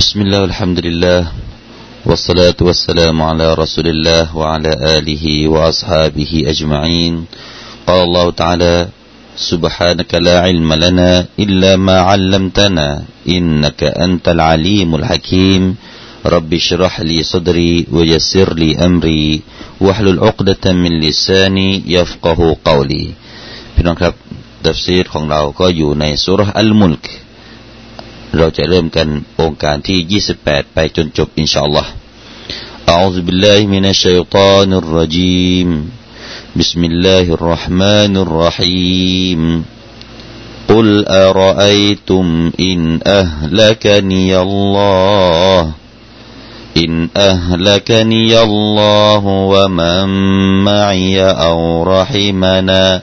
بسم الله والحمد لله والصلاة والسلام على رسول الله وعلى آله وأصحابه أجمعين قال الله تعالى سبحانك لا علم لنا إلا ما علمتنا إنك أنت العليم الحكيم رب اشرح لي صدري ويسر لي أمري واحلل عقدة من لساني يفقه قولي พี่น้องครับตัฟซีรของเราก็อยู่ในสุรอัลมุลก เราจะเริ่มกันองค์การที่ 28 ไปจนจบอินชาอัลลอฮ์ أعوذ بالله من الشيطان الرجيم بسم الله الرحمن الرحيم قل أرأيتم إن أهلكني الله إن أهلكني الله ومن معي أو رحمنا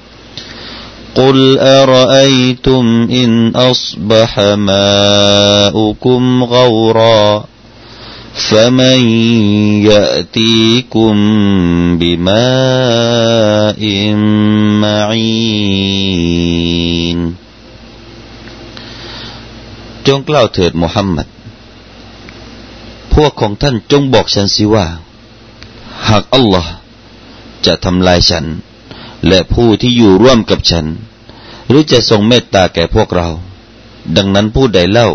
قل أرأيتم إن أصبح ماؤكم غورا فمن يأتيكم بماء معين จงกล่าวเถิดมุฮัมมัด พวกของท่านจงบอกฉันสิว่า หากอัลลอฮ์จะทำลายฉัน และผู้ที่อยู่ร่วมกับฉัน หรือจะทรงเมตตาแก่พวกเรา ดังนั้นผู้ใดเล่า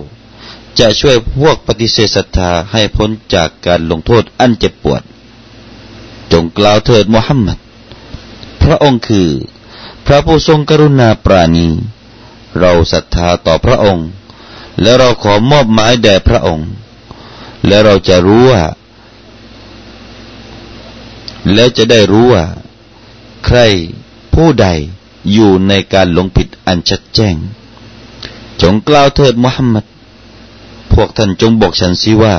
จะช่วยพวกปฏิเสธศรัทธาให้พ้นจากการลงโทษอันเจ็บปวด จงกล่าวเถิดมุฮัมมัด พระองค์คือ พระผู้ทรงกรุณาปราณี เราศรัทธาต่อพระองค์ และเราขอมอบหมายแด่พระองค์ และเราจะรู้ว่า และจะได้รู้ว่าใคร ผู้ใดอยู่ในการหลงผิดอันชัดแจ้ง จงกล่าวเถิดมุฮัมมัด พวกท่านจงบอกฉันสิว่า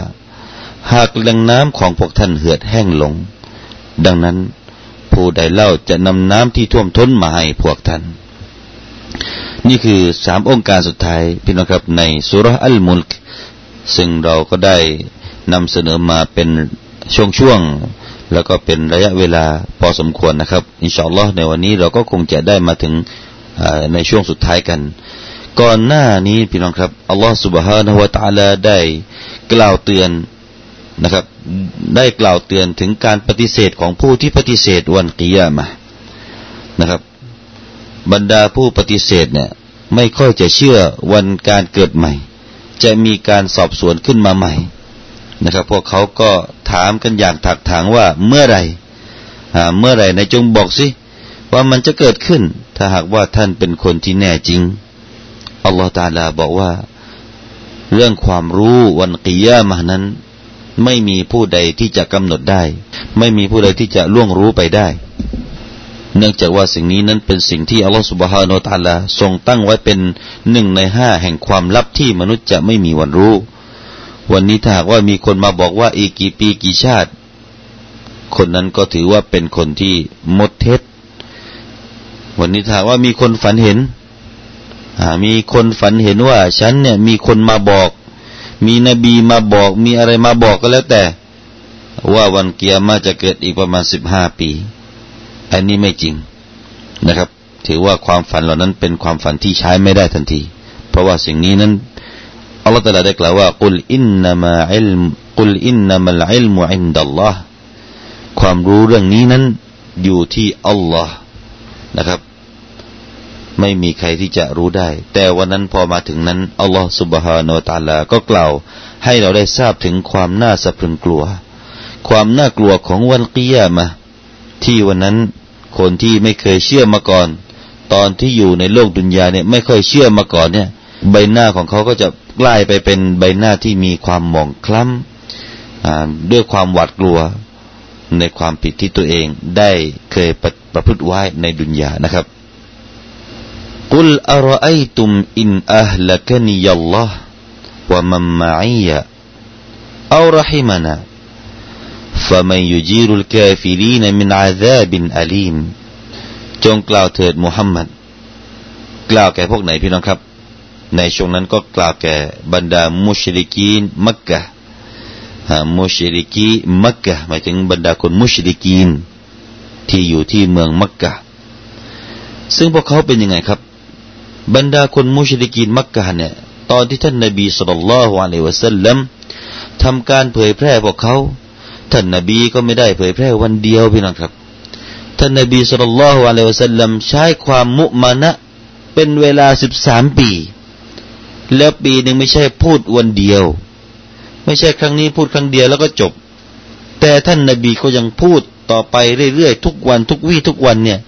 หากแหล่งน้ำของพวกท่านเหือดแห้งลง ดังนั้นผู้ใดเล่าจะนำน้ำที่ท่วมท้นมาให้พวกท่าน นี่คือสามองค์การสุดท้ายพี่น้องครับในสุรอัลมุลกซึ่งเราก็ได้นำเสนอมาเป็นช่วงๆ แล้วก็เป็นระยะเวลาพอสมควรนะครับ อินชาอัลลอฮ์ในวันนี้เราก็คงจะได้มาถึงในช่วงสุดท้ายกัน ก่อนหน้านี้พี่น้องครับอัลลอฮ์สุบฮานะฮุวาตาลได้กล่าวเตือนนะครับ ได้กล่าวเตือนถึงการปฏิเสธของผู้ที่ปฏิเสธวันกิยามะนะครับ บรรดาผู้ปฏิเสธเนี่ยไม่ค่อยจะเชื่อวันการเกิดใหม่ จะมีการสอบสวนขึ้นมาใหม่ นะครับ พวกเขาก็ถามกันอย่างถักถางว่าเมื่อไรเมื่อไรในจงบอกสิว่ามันจะเกิดขึ้น ถ้าหากว่าท่านเป็นคนที่แน่จริงอัลลอฮฺตาลาบอกว่า เรื่องความรู้วันกิยามะนั้น ไม่มีผู้ใดที่จะกำหนดได้ ไม่มีผู้ใดที่จะล่วงรู้ไปได้ เนื่องจากว่าสิ่งนี้นั้นเป็นสิ่งที่อัลลอฮฺสุบฮานาตาลาทรงตั้งไว้เป็นหนึ่งในห้าแห่งความลับที่มนุษย์จะไม่มีวันรู้ วันนี้ถ้าหากว่ามีคนมาบอกว่าอีกกี่ปีกี่ชาติ คนนั้นก็ถือว่าเป็นคนที่มดเท็จ วันนี้ถ้าว่ามีคนฝันเห็นมีคนฝันเห็นว่าฉันเนี่ยมีคนมาบอก มีนบีมาบอก มีอะไรมาบอกก็แล้วแต่ ว่าวันกิยามะฮฺจะเกิดอีกประมาณสิบห้าปี อันนี้ไม่จริงนะครับ ถือว่าความฝันเหล่านั้นเป็นความฝันที่ใช้ไม่ได้ทันที เพราะว่าสิ่งนี้นั้น อัลลอฮฺตรัสได้กล่าวว่าقل إنما علم قل إنما العلم عند اللهความรู้เรื่องนี้นั้นอยู่ที่อัลลอฮ์นะครับ ไม่มีใครที่จะรู้ได้ แต่วันนั้นพอมาถึงนั้นอัลลอฮฺسبحانه وتعالىก็กล่าว ให้เราได้ทราบถึงความน่าสะพรึงกลัว ความน่ากลัวของวันกิยามะที่วันนั้นคนที่ไม่เคยเชื่อมาก่อน ตอนที่อยู่ในโลกดุนยาเนี่ยไม่ค่อยเชื่อมาก่อนเนี่ย ใบหน้าของเขาก็จะ กลายไปเป็นใบหน้าที่มีความหมองคล้ำด้วยความหวาดกลัว ในความผิดที่ตัวเองได้เคยประประพฤติไว้ในดุนยานะครับ قل أرأيتم إن أهلكني الله ومن معي أو رحمنا فمن يجير الكافرين من عذاب أليم จงกล่าวเถิดมุฮัมมัดกล่าวแก่พวกไหนพี่น้องครับ ในช่วงนั้นก็กล่าวแก่บรรดามุชริกีนมักกะมุชริกีมักกะหมายถึงบรรดาคนมุชริกีนที่อยู่ที่เมืองมักกะ ซึ่งพวกเขาเป็นยังไงครับ บรรดาคนมุชริกีนมักกะเนี่ยตอนที่ท่านนบีสุลต่านละฮ์อะลัยวะสัลลัมทำการเผยแพร่พวกเขา ท่านนบีก็ไม่ได้เผยแพร่วันเดียวพี่น้องครับ ท่านนบีสุลต่านละฮ์อะลัยวะสัลลัมใช้ความมุมานะเป็นเวลาสิบสามปี แล้วปีหนึ่งไม่ใช่พูดวันเดียว ไม่ใช่ครั้งนี้พูดครั้งเดียวแล้วก็จบ แต่ท่านนบีก็ยังพูดต่อไปเรื่อยๆทุกวันทุกวี่ทุกวันเนี่ย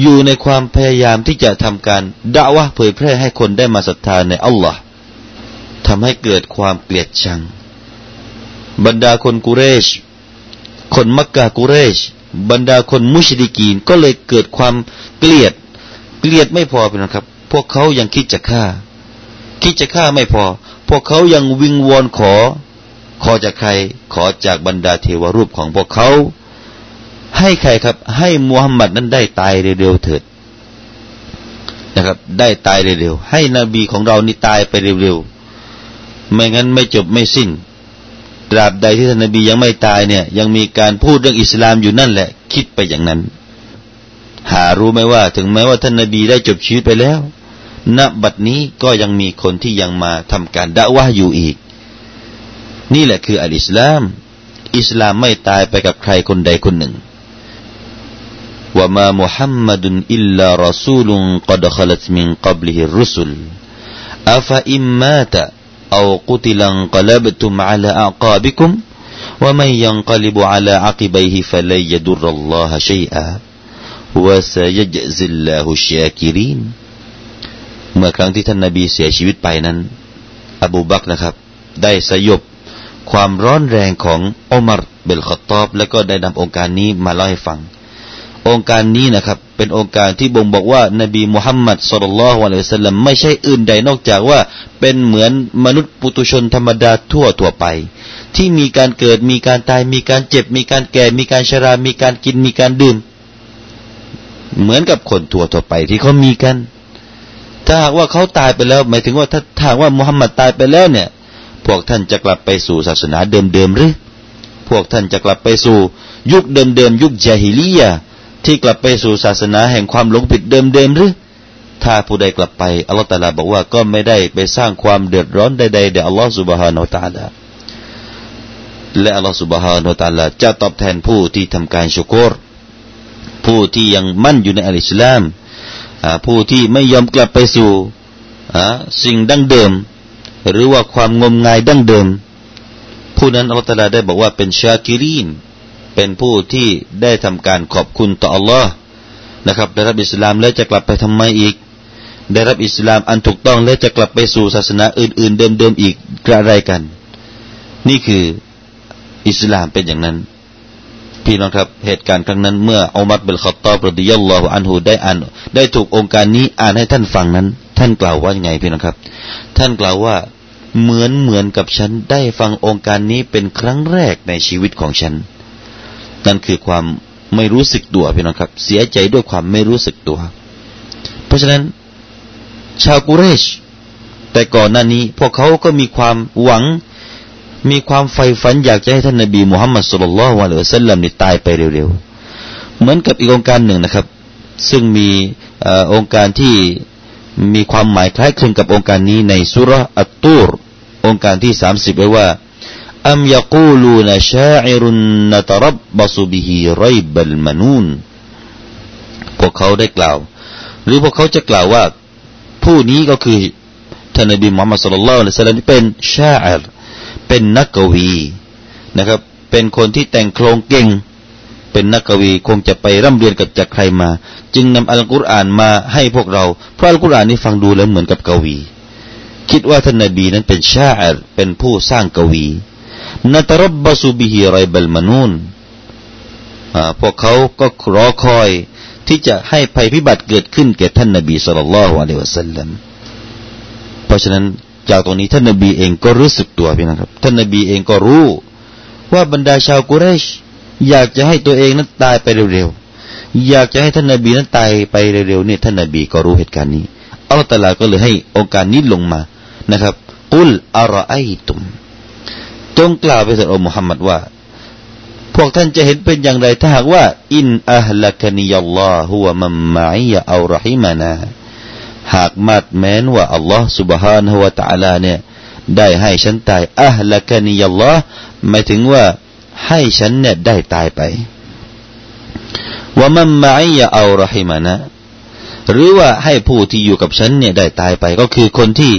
อยู่ในความพยายามที่จะทำการด่าวะเผยแพร่ให้คนได้มาศรัทธาในอัลลอฮ์ทำให้เกิดความเกลียดชัง บรรดาคนกุเรช คนมักกะกุเรช บรรดาคนมุชริกีนก็เลยเกิดความเกลียด เกลียดไม่พอเป็นนะครับ พวกเขายังคิดจะฆ่า คิดจะฆ่าไม่พอ พวกเขายังวิงวอนขอ ขอจากใคร ขอจากบรรดาเทวรูปของพวกเขา ให้ใครครับ ให้มูฮัมหมัดนั้นได้ตายเร็วๆเถิดนะครับ ได้ตายเร็วๆให้นบีของเรานี่ตายไปเร็วๆไม่งั้นไม่จบไม่สิ้นตราบใดที่ท่านนบียังไม่ตายเนี่ย ยังมีการพูดเรื่องอิสลามอยู่นั่นแหละ คิดไปอย่างนั้น หารู้ไหมว่า ถึงแม้ว่าท่านนบีได้จบชีวิตไปแล้ว ณบัดนี้ก็ยังมีคนที่ยังมาทำการด่าว่าอยู่อีก นี่แหละคืออัลอิสลาม อิสลามไม่ตายไปกับใครคนใดคนหนึ่ง وما محمد إلا رسول قد خلت من قبله الرسل أفإن مات أو قتل انقلبتم على أعقابكم ومن ينقلب على عقبيه فلن يضر الله شيئا وسيجزي الله الشاكرين เมื่อครั้งที่ท่านนาบีเสียชีวิตไปนั้น อบูบักนะครับ ได้สยบความร้อนแรงของอุมารเบลขตอบ และก็ได้นำองค์การนี้มาเล่าให้ฟัง องค์การนี้นะครับ เป็นองค์การที่บ่งบอกว่านบีมุฮัมมัดสุลลัลฮวะลัยสลัมไม่ใช่อื่นใดนอกจากว่าเป็นเหมือนมนุษย์ปุตุชนธรรมดาทั่วทั่วไป ที่มีการเกิดมีการตายมีการเจ็บ มีการแก่ มีการชรา มีการกินมีการดื่ม เหมือนกับคนทั่วทั่วไปที่เขามีกัน ถ้าหากว่าเขาตายไปแล้วหมายถึงว่าถ้าถ้าว่ามุฮัมมัดตายไปแล้วเนี่ย พวกท่านจะกลับไปสู่ศาสนาเดิมๆหรือ พวกท่านจะกลับไปสู่ยุคเดิมๆยุคจาฮิลียาที่กลับไปสู่ศาสนาแห่งความหลงผิดเดิมๆหรือ ถ้าผู้ใดกลับไปอัลลอฮฺตาลาบอกว่าก็ไม่ได้ไปสร้างความเดือดร้อนใดๆแด่อัลลอฮฺสุบฮานาตาลาและอัลลอฮฺสุบฮานาตาลาจะตอบแทนผู้ที่ทำการชุกรผู้ที่ยังมั่นอยู่ในอัลอิสลาม ผู้ที่ไม่ยอมกลับไปสู่สิ่งดั้งเดิม หรือว่าความงมงายดั้งเดิม ผู้นั้นอัลลอฮฺตาลาได้บอกว่าเป็นชาคิรีนเป็นผู้ที่ได้ทำการขอบคุณต่ออัลลอฮ์นะครับ ได้รับอิสลามแล้วจะกลับไปทำไมอีก ได้รับอิสลามอันถูกต้องแล้วจะกลับไปสู่ศาสนาอื่น ๆ เดิมๆอีกกระไรกัน นี่คืออิสลามเป็นอย่างนั้น พี่น้องครับเหตุการณ์ครั้งนั้นเมื่ออุมัรเบลขตอบรดิยัลลอฮุอันฮูได้อ่าน ได้ถูกองค์การนี้อ่านให้ท่านฟังนั้น ท่านกล่าวว่ายังไงพี่น้องครับ ท่านกล่าวว่าเหมือนเหมือนกับฉันได้ฟังองค์การนี้เป็นครั้งแรกในชีวิตของฉัน นั่นคือความไม่รู้สึกตัวพี่น้องครับ เสียใจด้วยความไม่รู้สึกตัว เพราะฉะนั้น ชาวกุเรช แต่ก่อนหน้านี้ พวกเขาก็มีความหวัง มีความใฝ่ฝันอยากจะให้ท่านนบีมุฮัมมัดสุลลัลวะลัยสัลลัมนี่ตายไปเร็วๆ เหมือนกับอีกองค์การหนึ่งนะครับ ซึ่งมีอองค์การที่มีความหมายคล้ายคลึงกับองค์การนี้ในสุรอัตตูรองค์การที่สามสิบไว้ว่าอัมยกูลูนชาอิรุนนตรับบสุบิฮิไรบัลมานูนพวกเขาได้กล่าว หรือพวกเขาจะกล่าวว่า ผู้นี้ก็คือท่านนบีมุฮัมมัดสุลลัลวะละสัลลัมเป็นชาอิร เป็นนักกวีนะครับ เป็นคนที่แต่งโครงเก่ง เป็นนักกวีคงจะไปร่ำเรียนกับจากใครมา จึงนำอัลกุรอานมาให้พวกเรา เพราะอัลกุรอานนี้ฟังดูแล้วเหมือนกับกวี คิดว่าท่านนบีนั้นเป็นชาอิรเป็นผู้สร้างกวีนตรบบสุบิฮิไรเบลมานูนพวกเขาก็รอคอยที่จะให้ภัยพิบัติเกิดขึ้นแก่ท่านนบีสุลต่านละฮ์อะลัยวะสัลลัมเพราะฉะนั้น จากตรงนี้ท่านนบีเองก็รู้สึกตัวพี่นะครับ ท่านนบีเองก็รู้ ว่าบรรดาชาวกุเรช อยากจะให้ตัวเองนั้นตายไปเร็วๆอยากจะให้ท่านนบีนั้นตายไปเร็วๆเนี่ยท่านนบีก็รู้เหตุการณ์นี้อัลลอฮฺตลาก็เลยให้โอกาสนี้ลงมานะครับกุลอารอไอตุมจงกล่าวไปถึงอัลมุฮัมมัดว่า พวกท่านจะเห็นเป็นอย่างไรถ้าหากว่า อินอัลลักนิยัลลอฮุวะมัมมาอิยะอัลรหิมานา หากมาดแม้นว่าอัลลอฮ์ سبحانه และ تعالى เนี่ยได้ให้ฉันตายอัลลักนิยัลลอฮ์หมายถึงว่าให้ฉันเนี่ยได้ตายไปว่ามัมมาอิยะอัลรหิมานะหรือว่าให้ผู้ที่อยู่กับฉันเนี่ยได้ตายไป ก็คือคนที่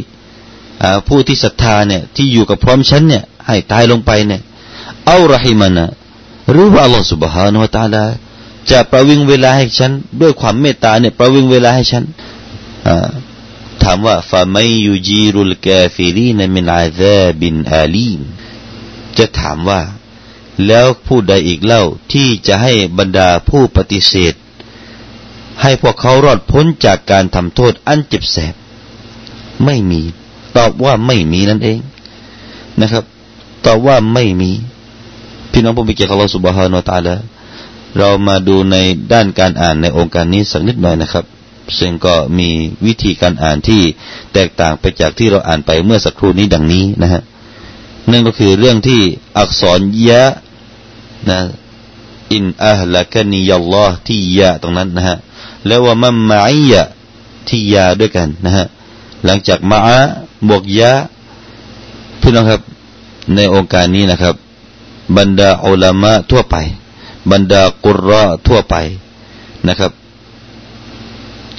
ผู้ที่ศรัทธาเนี่ยที่อยู่กับพร้อมฉันเนี่ยให้ตายลงไปเนี่ยเอารหิมานะหรือว่าอัลลอฮฺ سبحانه และ تعالى จะประวิงเวลาให้ฉันด้วยความเมตตาเนี่ยประวิงเวลาให้ฉัน ถามว่าفمن يجير الكافرين من عذاب أليمจะถามว่า แล้วผู้ใดอีกเล่าที่จะให้บรรดาผู้ปฏิเสธ ให้พวกเขารอดพ้นจากการทำโทษอันเจ็บแสบ ไม่มี ตอบว่าไม่มีนั่นเองนะครับ ตอบว่าไม่มี พี่น้องผู้มีเกียรติอัลลอฮฺสุบฮานาอัลลอฮฺเรามาดูในด้านการอ่านในองค์การนี้สักนิดหน่อยนะครับ ซึ่งก็มีวิธีการอ่านที่แตกต่างไปจากที่เราอ่านไปเมื่อสักครู่นี้ดังนี้นะฮะนั่นก็คือเรื่องที่อักษรยะนะอินอัลละกนียัลลอฮ์ที่ยะตรงนั้นนะฮะแล้วว่ามัมมาอยะที่ยาด้วยกันนะฮะหลังจากมาอะบวกยะพี่น้องครับในองค์การนี้นะครับ บรรดาอัลามะทั่วไป บรรดากุรระทั่วไปนะครับ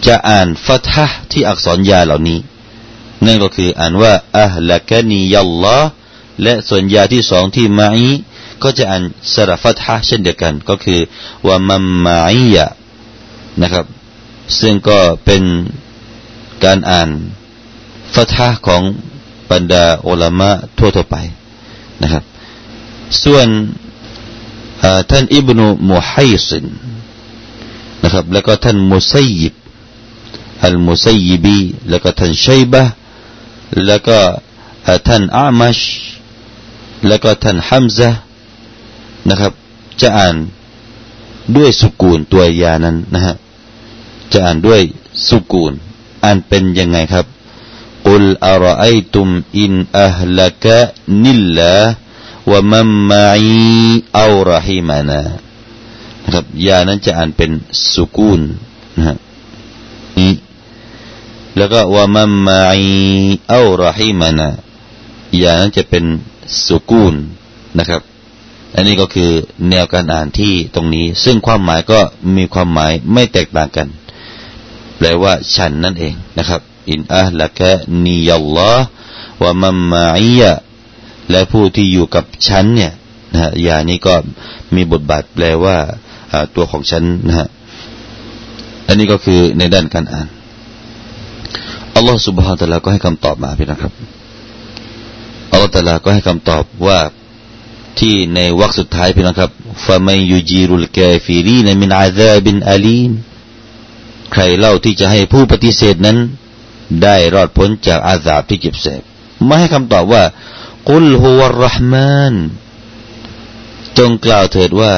จะอ่านฟัทฮ์ที่อักษรยาเหล่านี้ นั่นก็คืออ่านว่าอัลละกนียัลลอฮ์และส่วนยาที่สองที่มาอีก็จะอ่านสระฟัทฮ์เช่นเดียวกัน ก็คือว่ามัมมาอียะนะครับ ซึ่งก็เป็นการอ่านฟัทฮ์ของบรรดาอัลามะทั่วๆไปนะครับ ส่วนท่านอิบนุมุฮัยซินนะครับ แล้วก็ท่านมุซัยยิบ อัลมุซัยบีแล้วก็ท่านชัยบะแล้วก็ท่านอามัชแล้วก็ท่านฮัมซะนะครับ จะอ่านด้วยสุกูลตัวยานั้นนะฮะจะอ่านด้วยสุกูลอ่านเป็นยังไงครับกุลอารอัยตุมอินอัลลักะนิลลาวะมัมมาอีอัลรหิมานานะครับยานั้นจะอ่านเป็นสุกูลนะฮะนี้ แล้วก็ว่ามัมมาอีอัลรหิมานะอย่างนั้นจะเป็นสุกูลนะครับ อันนี้ก็คือแนวการอ่านที่ตรงนี้ ซึ่งความหมายก็มีความหมายไม่แตกต่างกัน แปลว่าฉันนั่นเองนะครับ อินอัลละกะนียัลลอฮ์ว่ามัมมาอียะและผู้ที่อยู่กับฉันเนี่ยนะฮะอย่างนี้ก็มีบทบาทแปลว่าตัวของฉันนะฮะอันนี้ก็คือในด้านการอ่าน อัลลอฮฺสุบฮานตะลาก็ให้คำตอบมาพี่นะครับอัลลอฮฺตะลาก็ให้คำตอบว่าที่ในวรรคสุดท้ายพี่นะครับฟามัยยูจีรุลกาฟิรีนมินอาซาบินอาลีนใครเล่าที่จะให้ผู้ปฏิเสธนั้น ได้รอดพ้นจากอาซาบที่เจ็บแสบไม่ให้คำตอบว่ากุลฮุวรรหมานจงกล่าวเถิดว่า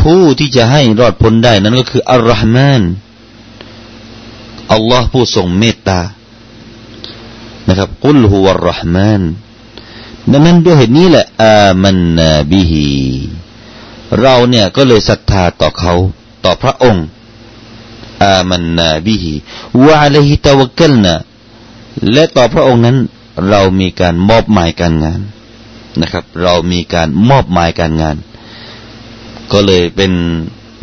ผู้ที่จะให้รอดพ้นได้นั้นก็คืออัลลอฮ์มาน อัลลอฮ์ผู้ทรงเมตตานะครับกุลฮุวรห์มานดังนั้นด้วยเหตุนี้แหละอามันนาบิฮีเราเนี่ยก็เลยศรัทธาต่อเขาต่อพระองค์ อามันนาบิฮีวะอะลัยฮิตะวะกัลนะและต่อพระองค์นั้น เรามีการมอบหมายการงานนะครับ เรามีการมอบหมายการงาน ก็เลยเป็น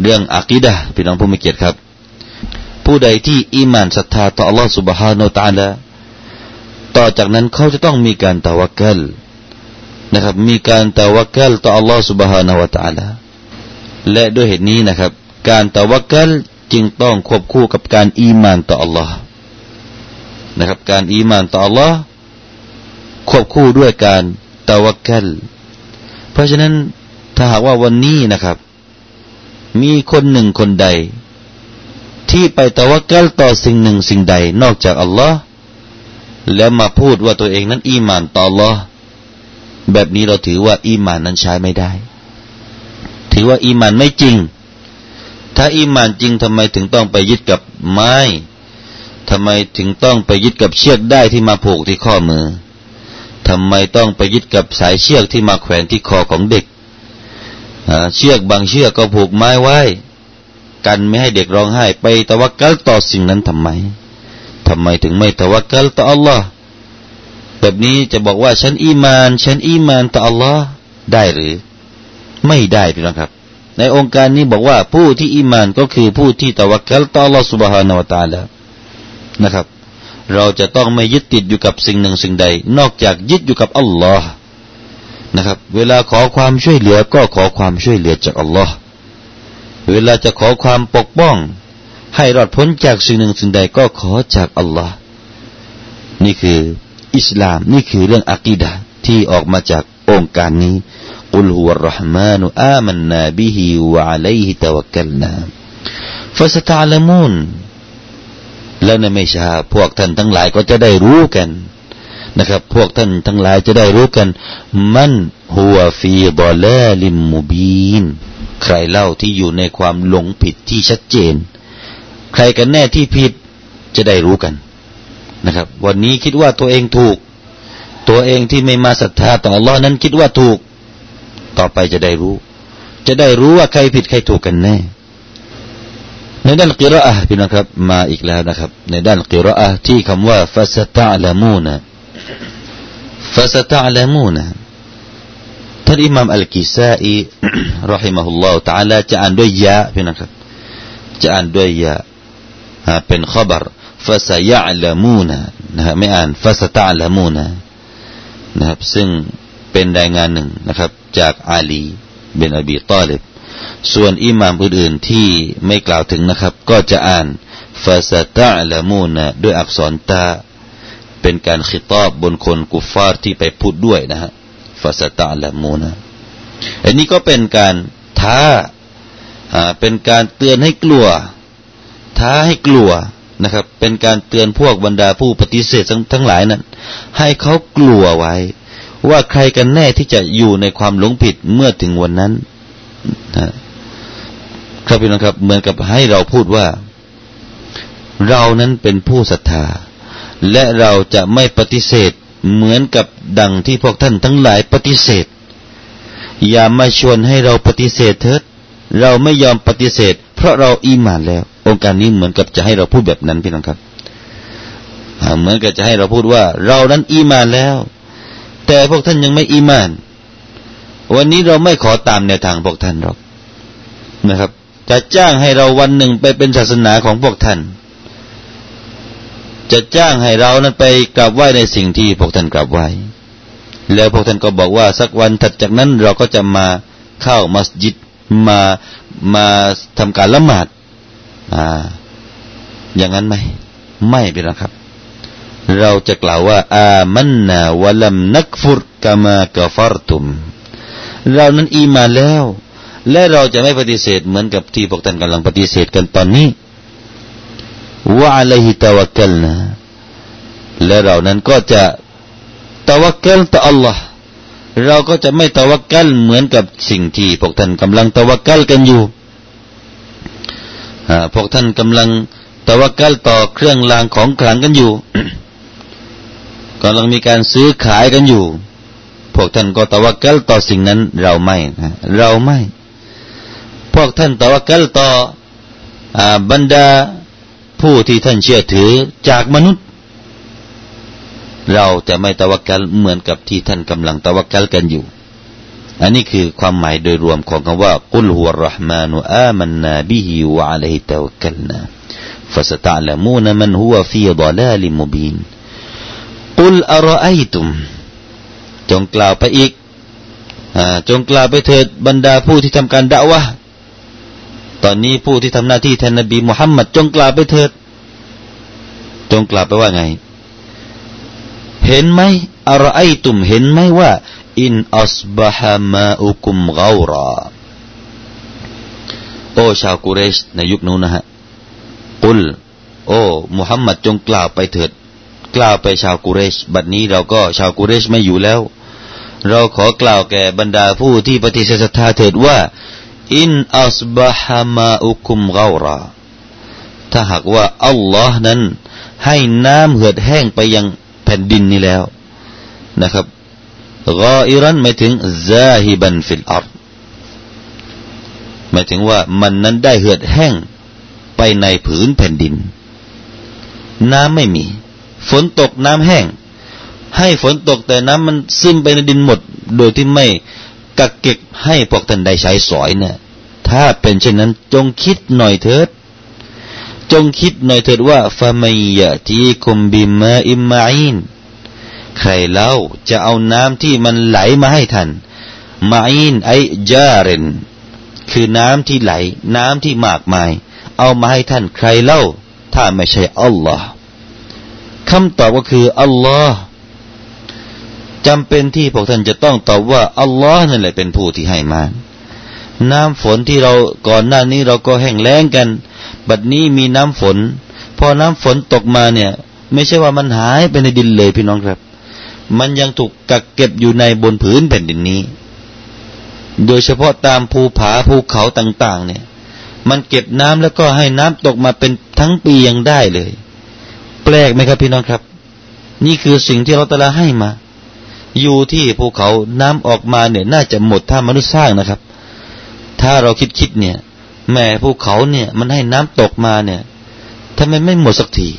เรื่องอักีดะพี่น้องผู้มีเกียรติครับ ผู้ใดที่อิมานศรัทธาต่อ Allah Subhanahu Wa Taala ต่อจากนั้นเขาจะต้องมีการตะวักกัลนะครับมีการตะวักกัลต่อ Allah Subhanahu Wa Taala และด้วยเหตุนี้นะครับ การตะวักกัลจึงต้องควบคู่กับการอีมานต่อ Allah นะครับ การอีมานต่อ Allah ควบคู่ด้วยการตะวักกัลเพราะฉะนั้นถ้าหากว่าวันนี้นะครับ มีคนหนึ่งคนใด ที่ไปตะวักกัลต่อสิ่งหนึ่งสิ่งใด นอกจากอัลลอฮ์แล้วมาพูดว่าตัวเองนั้นอีมานต่ออัลลอฮ์แบบนี้เราถือว่าอีมานนั้นใช้ไม่ได้ ถือว่าอีมานไม่จริง ถ้าอีมานจริงทำไมถึงต้องไปยึดกับไม้ทำไมถึงต้องไปยึดกับเชือกได้ที่มาผูกที่ข้อมือทำไมต้องไปยึดกับสายเชือกที่มาแขวนที่คอของเด็กเชือกบางเชือกก็ผูกไม้ไว้ กันไม่ให้เด็กร้องไห้ไปตะวักกลต่อสิ่งนั้นทำไม ทำไมถึงไม่ตะวักกลต่ออัลลอฮ์แบบนี้จะบอกว่าฉันอีมาน ฉันอีมานต่ออัลลอฮ์ได้หรือ ไม่ได้พี่น้องครับ ในองค์การนี้บอกว่าผู้ที่อีมานก็คือผู้ที่ตะวักกลต่ออัลลอฮ์สุบฮานาวตาแล้วนะครับ เราจะต้องไม่ยึดติดอยู่กับสิ่งหนึ่งสิ่งใด นอกจากยึดอยู่กับอัลลอฮ์นะครับ เวลาขอความช่วยเหลือก็ขอความช่วยเหลือจากอัลลอฮ์ เวลาจะขอความปกป้อง ให้รอดพ้นจากสิ่งหนึ่งสิ่งใดก็ขอจากอัลลอฮ์นี่คืออิสลามนี่คือเรื่องอักีดะที่ออกมาจากองค์การนี้กุลฮุวะรห์มานุอามันนาบิฮิวะอะลัยฮิตะวักกัลนาฟะสตะลมูนแล้วในไม่ช้าพวกท่านทั้งหลายก็จะได้รู้กัน นะครับ พวกท่านทั้งหลายจะได้รู้กัน มันหัวฟีบอลลิมมูบีนใครเล่าที่อยู่ในความหลงผิดที่ชัดเจน ใครกันแน่ที่ผิดจะได้รู้กันนะครับ วันนี้คิดว่าตัวเองถูก ตัวเองที่ไม่มาศรัทธาต่อ Allah นั้นคิดว่าถูก ต่อไปจะได้รู้ จะได้รู้ว่าใครผิดใครถูกกันแน่ในด้านกิรอะพี่นะครับ มาอีกแล้วนะครับ ในด้านกิรอะที่คำว่าฟาสตะลามูนะ ฟาสตะลามูนะท่านอิมามอัลกิซาอีรอฮิมะฮุลลอฮ์ تعالى จะอ่านด้วยยะพี่นะครับจะอ่านด้วยยะเป็นขบรฟาสยะลามูนะนะฮะไม่อ่านฟาสตะลามูนะนะครับซึ่งเป็นรายงานหนึ่งนะครับ จากอาลีเบนอบีตอลิบส่วนอิหมามอื่นๆที่ไม่กล่าวถึงนะครับ ก็จะอ่านฟาสตะละมูนะด้วยอักษรตา เป็นการขิตอบบนคนกุฟาร์ที่ไปพูดด้วยนะฮะฟาสตะละมูนะอันนี้ก็เป็นการท้าเป็นการเตือนให้กลัว ท้าให้กลัวนะครับ เป็นการเตือนพวกบรรดาผู้ปฏิเสธทั้งหลายนั้น ให้เขากลัวไว้ ว่าใครกันแน่ที่จะอยู่ในความหลงผิดเมื่อถึงวันนั้นนะครับพี่น้องครับ เหมือนกับให้เราพูดว่า เรานั้นเป็นผู้ศรัทธา และเราจะไม่ปฏิเสธ เหมือนกับดังที่พวกท่านทั้งหลายปฏิเสธ อย่ามาชวนให้เราปฏิเสธเถิดเราไม่ยอมปฏิเสธ เพราะเราอีมานแล้ว องค์การนี้เหมือนกับจะให้เราพูดแบบนั้นพี่น้องครับเหมือนกับจะให้เราพูดว่า เรานั้นอีมานแล้ว แต่พวกท่านยังไม่อีมาน วันนี้เราไม่ขอตามแนวทางพวกท่านหรอกนะครับ จะจ้างให้เราวันหนึ่งไปเป็นศาสนาของพวกท่าน จะจ้างให้เรานั้นไปกราบไหว้ในสิ่งที่พวกท่านกราบไหว้แล้วพวกท่านก็บอกว่าสักวันถัดจากนั้นเราก็จะมาเข้ามัสยิดมามาทำการละหมาดอ่า อย่างนั้นไหมไม่เป็นหรครับ เราจะกล่าวว่า อามันนาวะลัมนักฟุรกามากฟารตุม เรานั้นอีมาแล้ว และเราจะไม่ปฏิเสธเหมือนกับที่พวกท่านกำลังปฏิเสธกันตอนนี้ ว่าอะไรฮิตาวกัลนะและเรานั้นก็จะตะวักกัลต่อ Allah เราก็จะไม่ตะวักกัลเหมือนกับสิ่งที่พวกท่านกำลังตะวักกัลกันอยู่พวกท่านกำลังตะวักกัลต่อเครื่องรางของขลังกันอยู่กำลังมีการซื้อขายกันอยู่ พวกท่านก็ตะวักกัลต่อสิ่งนั้นเราไม่นะเราไม่ พวกท่านตะวักัลต่อบรรดา ผู้ที่ท่านเชื่อถือจากมนุษย์ เราจะไม่ตะวักัลเหมือนกับที่ท่านกำลังตะวักัลกันอยู่ อันนี้คือความหมายโดยรวมของคำว่าقل هو الرحمن آمنا به وعليه توكلنا فستعلمون من هو في ضلال مبين قل أرأيتم จงกล่าวไปอีกจงกล่าวไปเถิดบรรดาผู้ที่ทำการด่าวะ ตอนนี้ผู้ที่ทำหน้าที่แทนนบีมุฮัมมัดจงกล่าวไปเถิด จงกล่าวไปว่าไง เห็นไหมอะไรไอตุมเห็นไหมว่า อินอัสบะฮามาอุคุมกาวราโอ้ชาวกุเรชในยุคนู้นนะฮะกุล โอ้มุฮัมมัดจงกล่าวไปเถิด กล่าวไปชาวกุเรช บัดนี้เราก็ชาวกุเรชไม่อยู่แล้ว เราขอกล่าวแก่บรรดาผู้ที่ปฏิเสธศรัทธาเถิดว่า إن أصبح ماؤكم غوراถ้าหากว่าอัลลอฮ์นั้น ให้น้ำเหือดแห้งไปยังแผ่นดินนี้แล้วนะครับغائرا หมายถึง ذاهبا في الأرضหมายถึงว่ามันนั้นได้เหือดแห้งไปในผืนแผ่นดิน น้ำไม่มี ฝนตกน้ำแห้ง ให้ฝนตกแต่น้ำมันซึมไปในดินหมด โดยที่ไม่ กักเก็บให้พวกท่านได้ใช้สอยเนี่ย ถ้าเป็นเช่นนั้นจงคิดหน่อยเถิด จงคิดหน่อยเถิดว่าฟามัยยะทีคุมบิมาอิมมาอินใครเล่าจะเอาน้ำที่มันไหลมาให้ท่านมาอินไอจาเรนคือน้ำที่ไหล น้ำที่มากมาย เอามาให้ท่านใครเล่า ถ้าไม่ใช่อัลลอฮ์คำตอบก็คืออัลลอฮ์ จำเป็นที่พวกท่านจะต้องตอบว่าอัลลอฮ์นั่นแหละเป็นผู้ที่ให้มา น้ำฝนที่เราก่อนหน้านี้เราก็แห้งแล้งกัน บัดนี้มีน้ำฝน พอน้ำฝนตกมาเนี่ย ไม่ใช่ว่ามันหายไปในดินเลยพี่น้องครับ มันยังถูกกักเก็บอยู่ในบนผืนแผ่นดินนี้ โดยเฉพาะตามภูผาภูเขาต่าง ๆ เนี่ย มันเก็บน้ำแล้วก็ให้น้ำตกมาเป็นทั้งปียังได้เลย แปลกไหมครับพี่น้องครับ นี่คือสิ่งที่เราตะลาให้มา อยู่ที่ภูเขาน้ำออกมาเนี่ย น่าจะหมดถ้ามนุษย์สร้างนะครับ ถ้าเราคิดคิดเนี่ย แม่ภูเขาเนี่ย มันให้น้ำตกมาเนี่ยทำไมไม่หมดสักที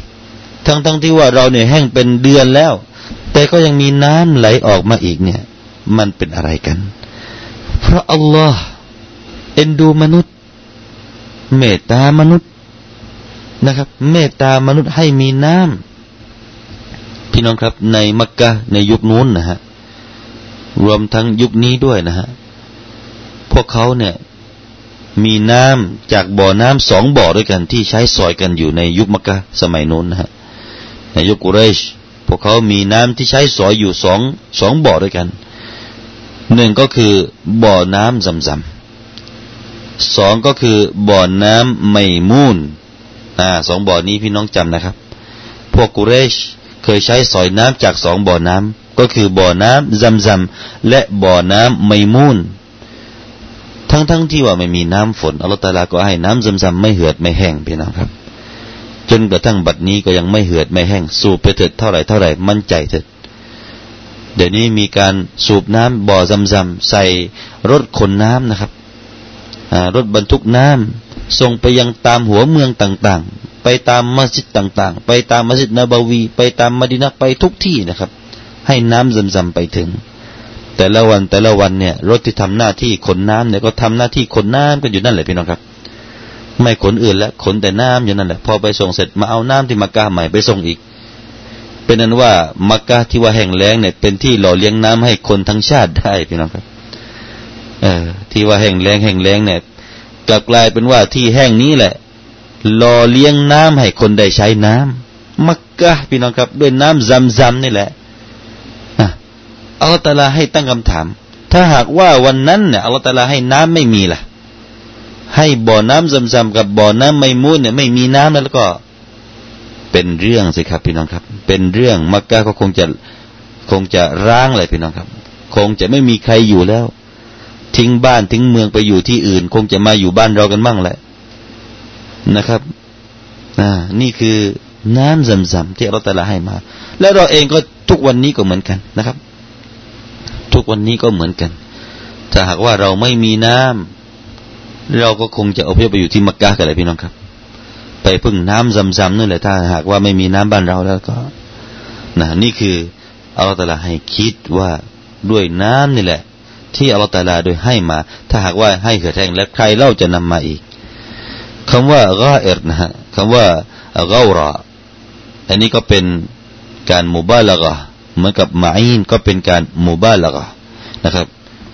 ทั้งทั้งที่ว่าเราเนี่ยแห้งเป็นเดือนแล้ว แต่ก็ยังมีน้ำไหลออกมาอีกเนี่ย มันเป็นอะไรกัน เพราะอัลลอฮ์เอ็นดูมนุษย์ เมตตามนุษย์นะครับ เมตตามนุษย์ให้มีน้ำพี่น้องครับในมักกะในยุคนู้นนะฮะ รวมทั้งยุคนี้ด้วยนะฮะ พวกเขาเนี่ย มีน้ำจากบ่อน้ำสองบ่อด้วยกันที่ใช้สอยกันอยู่ในยุคมักกะสมัยนู้นนะฮะ ในยุคกุเรช พวกเขามีน้ำที่ใช้สอยอยู่สองสองบ่อด้วยกันหนึ่งก็คือบ่อน้ำซำซำสองก็คือบ่อน้ำไม่มูนอ่าสองบ่อนี้พี่น้องจำนะครับ พวกกุเรชเคยใช้สอยน้ำจากสองบ่อน้ำ ก็คือบ่อน้ำซัมซัมและบ่อน้ำไมมูนทั้งๆทที่ว่าไม่มีน้ำฝนอัลลอฮฺตาลาก็ให้น้ำซัมซัมไม่เหือดไม่แห้งพี่น้องครับ จนกระทั่งบัดนี้ก็ยังไม่เหือดไม่แห้ง สูบไปเถิดเท่าไหร่เท่าไหร่มั่นใจเถิดเดี๋ยวนี้มีการสูบน้ำบ่อซัมซัมใส่รถขนน้ำนะครับรถบรรทุกน้ำส่งไปยังตามหัวเมืองต่างๆ ไปตามมัสยิดต่างๆ ไปตามมัสยิดนบวี ไปตามมดินะไปทุกที่นะครับ ให้น้ำซำๆไปถึง แต่ละวันแต่ละวันเนี่ย รถที่ทำหน้าที่ขนน้ำเนี่ยก็ทำหน้าที่ขนน้ำกันอยู่นั่นแหละพี่น้องครับ ไม่ขนอื่นแล้วขนแต่น้ำอยู่นั่นแหละพอไปส่งเสร็จมาเอาน้ำที่มักกะใหม่ไปส่งอีก เป็นนั้นว่ามักกะที่ว่าแห้งแล้งเนี่ยเป็นที่หล่อเลี้ยงน้ำให้คนทั้งชาติได้พี่น้องครับ เออ ที่ว่าแห้งแล้งแห้งแล้งเนี่ยกลับกลายเป็นว่าที่แห้งนี้แหละหล่อเลี้ยงน้ำให้คนได้ใช้น้ำมักกะพี่น้องครับ ด้วยน้ำซำๆนี่แหละ อัลลอฮฺตาลาให้ตั้งคำถาม ถ้าหากว่าวันนั้นเนี่ยอัลลอฮฺตาลาให้น้ำไม่มีล่ะ ให้บ่อน้ำซ้ำๆกับบ่อน้ำไม่มูนเนี่ยไม่มีน้ำแล้วก็ เป็นเรื่องสิครับพี่น้องครับ เป็นเรื่องมักกะก็คงจะคงจะร้างเลยพี่น้องครับ คงจะไม่มีใครอยู่แล้ว ทิ้งบ้านทิ้งเมืองไปอยู่ที่อื่น คงจะมาอยู่บ้านเรากันบ้างแหละนะครับอ่านี่คือน้ำซำๆที่อัลลอฮฺตาลาให้มา แล้วเราเองก็ทุกวันนี้ก็เหมือนกันนะครับ ทุกวันนี้ก็เหมือนกัน ถ้าหากว่าเราไม่มีน้ำเราก็คงจะอพยพไปอยู่ที่มักกะกันเลยพี่น้องครับ ไปพึ่งน้ำซำๆนั่นแหละถ้าหากว่าไม่มีน้ำบ้านเราแล้วก็นะนี่คืออัลลอฮฺตาลาให้คิดว่าด้วยน้ำนี่แหละ ที่อัลลอฮฺตาลาโดยให้มา ถ้าหากว่าให้เกิดแห้งแล้วใครเล่าจะนำมาอีกคำว่ากาเอรนะฮะคำว่าเการะอันนี้ก็เป็นการมุบาละกะ เหมือนกับมาอินก็เป็นการมูบาละกะนะครับ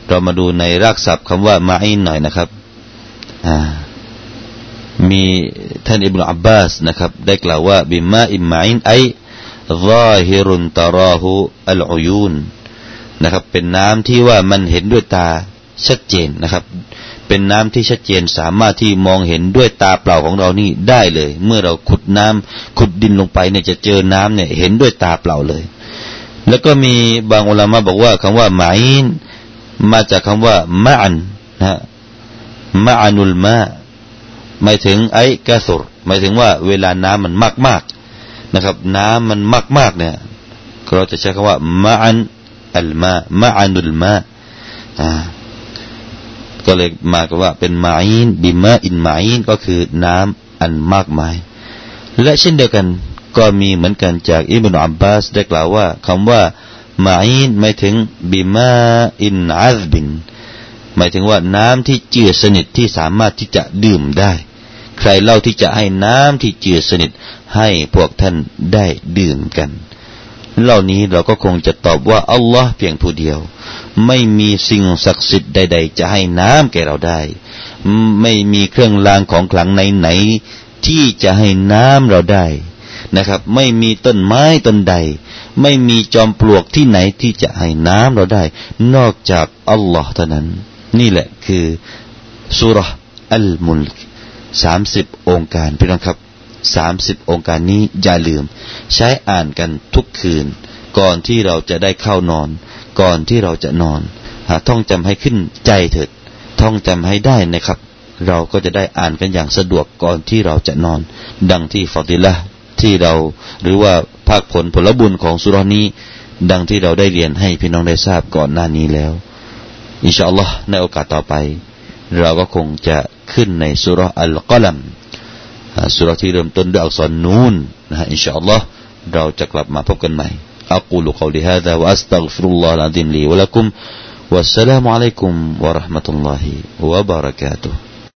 เรามาดูในรากศัพท์คำว่ามาอินหน่อยนะครับมีท่านอิบนาอับบาสนะครับ ได้กล่าวว่าบิมาอิมมาอินไอรอฮิรุนตาราหูอัลอยูนนะครับ เป็นน้ำที่ว่ามันเห็นด้วยตาชัดเจนนะครับ เป็นน้ำที่ชัดเจนสามารถที่มองเห็นด้วยตาเปล่าของเรานี่ได้เลย เมื่อเราขุดน้ำขุดดินลงไปเนี่ยจะเจอน้ำเนี่ยเห็นด้วยตาเปล่าเลย แล้วก็มีบางอุลามะบอกว่าคำว่าหมายมาจากคำว่ามะอันนะมะอานุลมาหมายถึงไอ้กะสุรหมายถึงว่าเวลาน้ำมันมากมากนะครับ น้ำมันมากมากเนี่ยเราจะใช้คำว่ามะอันอัลมามะอานุลมาอ่าก็เลยมากับว่าเป็นมาอินบิมาอินมาอินก็คือน้ำอันมากมาย และเช่นเดียวกัน ก็มีเหมือนกันจากอิบนุอับบาสได้กล่าวว่าคำว่ามาอินหมายถึงบิมาอินอัลบิน หมายถึงว่าน้ำที่เจือสนิทที่สามารถที่จะดื่มได้ ใครเล่าที่จะให้น้ำที่เจือสนิทให้พวกท่านได้ดื่มกัน เหล่านี้เราก็คงจะตอบว่าอัลลอฮ์เพียงผู้เดียว ไม่มีสิ่งศักดิ์สิทธิ์ใด ๆ จะให้น้ำแก่เราได้ ไม่มีเครื่องรางของขลังไหนๆที่จะให้น้ำเราได้ นะครับ ไม่มีต้นไม้ต้นใด ไม่มีจอมปลวกที่ไหนที่จะให้น้ำเราได้ นอกจากอัลลอฮ์เท่านั้น นี่แหละคือสุรอัลมุลกสามสิบองค์การพี่น้องครับสามสิบองค์การนี้อย่าลืม ใช้อ่านกันทุกคืน ก่อนที่เราจะได้เข้านอน ก่อนที่เราจะนอนท่องจำให้ขึ้นใจเถิด ท่องจำให้ได้นะครับ เราก็จะได้อ่านกันอย่างสะดวกก่อนที่เราจะนอน ดังที่ฟอติละ ที่เราหรือว่าภาคผลผลบุญของสุรานี้ ดังที่เราได้เรียนให้พี่น้องได้ทราบก่อนหน้านี้แล้วอินชาอัลลอฮ์ในโอกาสต่อไป เราก็คงจะขึ้นในสุรอัลกลัมสุรที่เริ่มต้นด้วยอักษรนูนนะฮะอินชาอัลลอฮ์เราจะกลับมาพบกันใหม่ أقول قولي هذا وأستغفر الله العظيم لي ولكم والسلام عليكم ورحمة الله وبركاته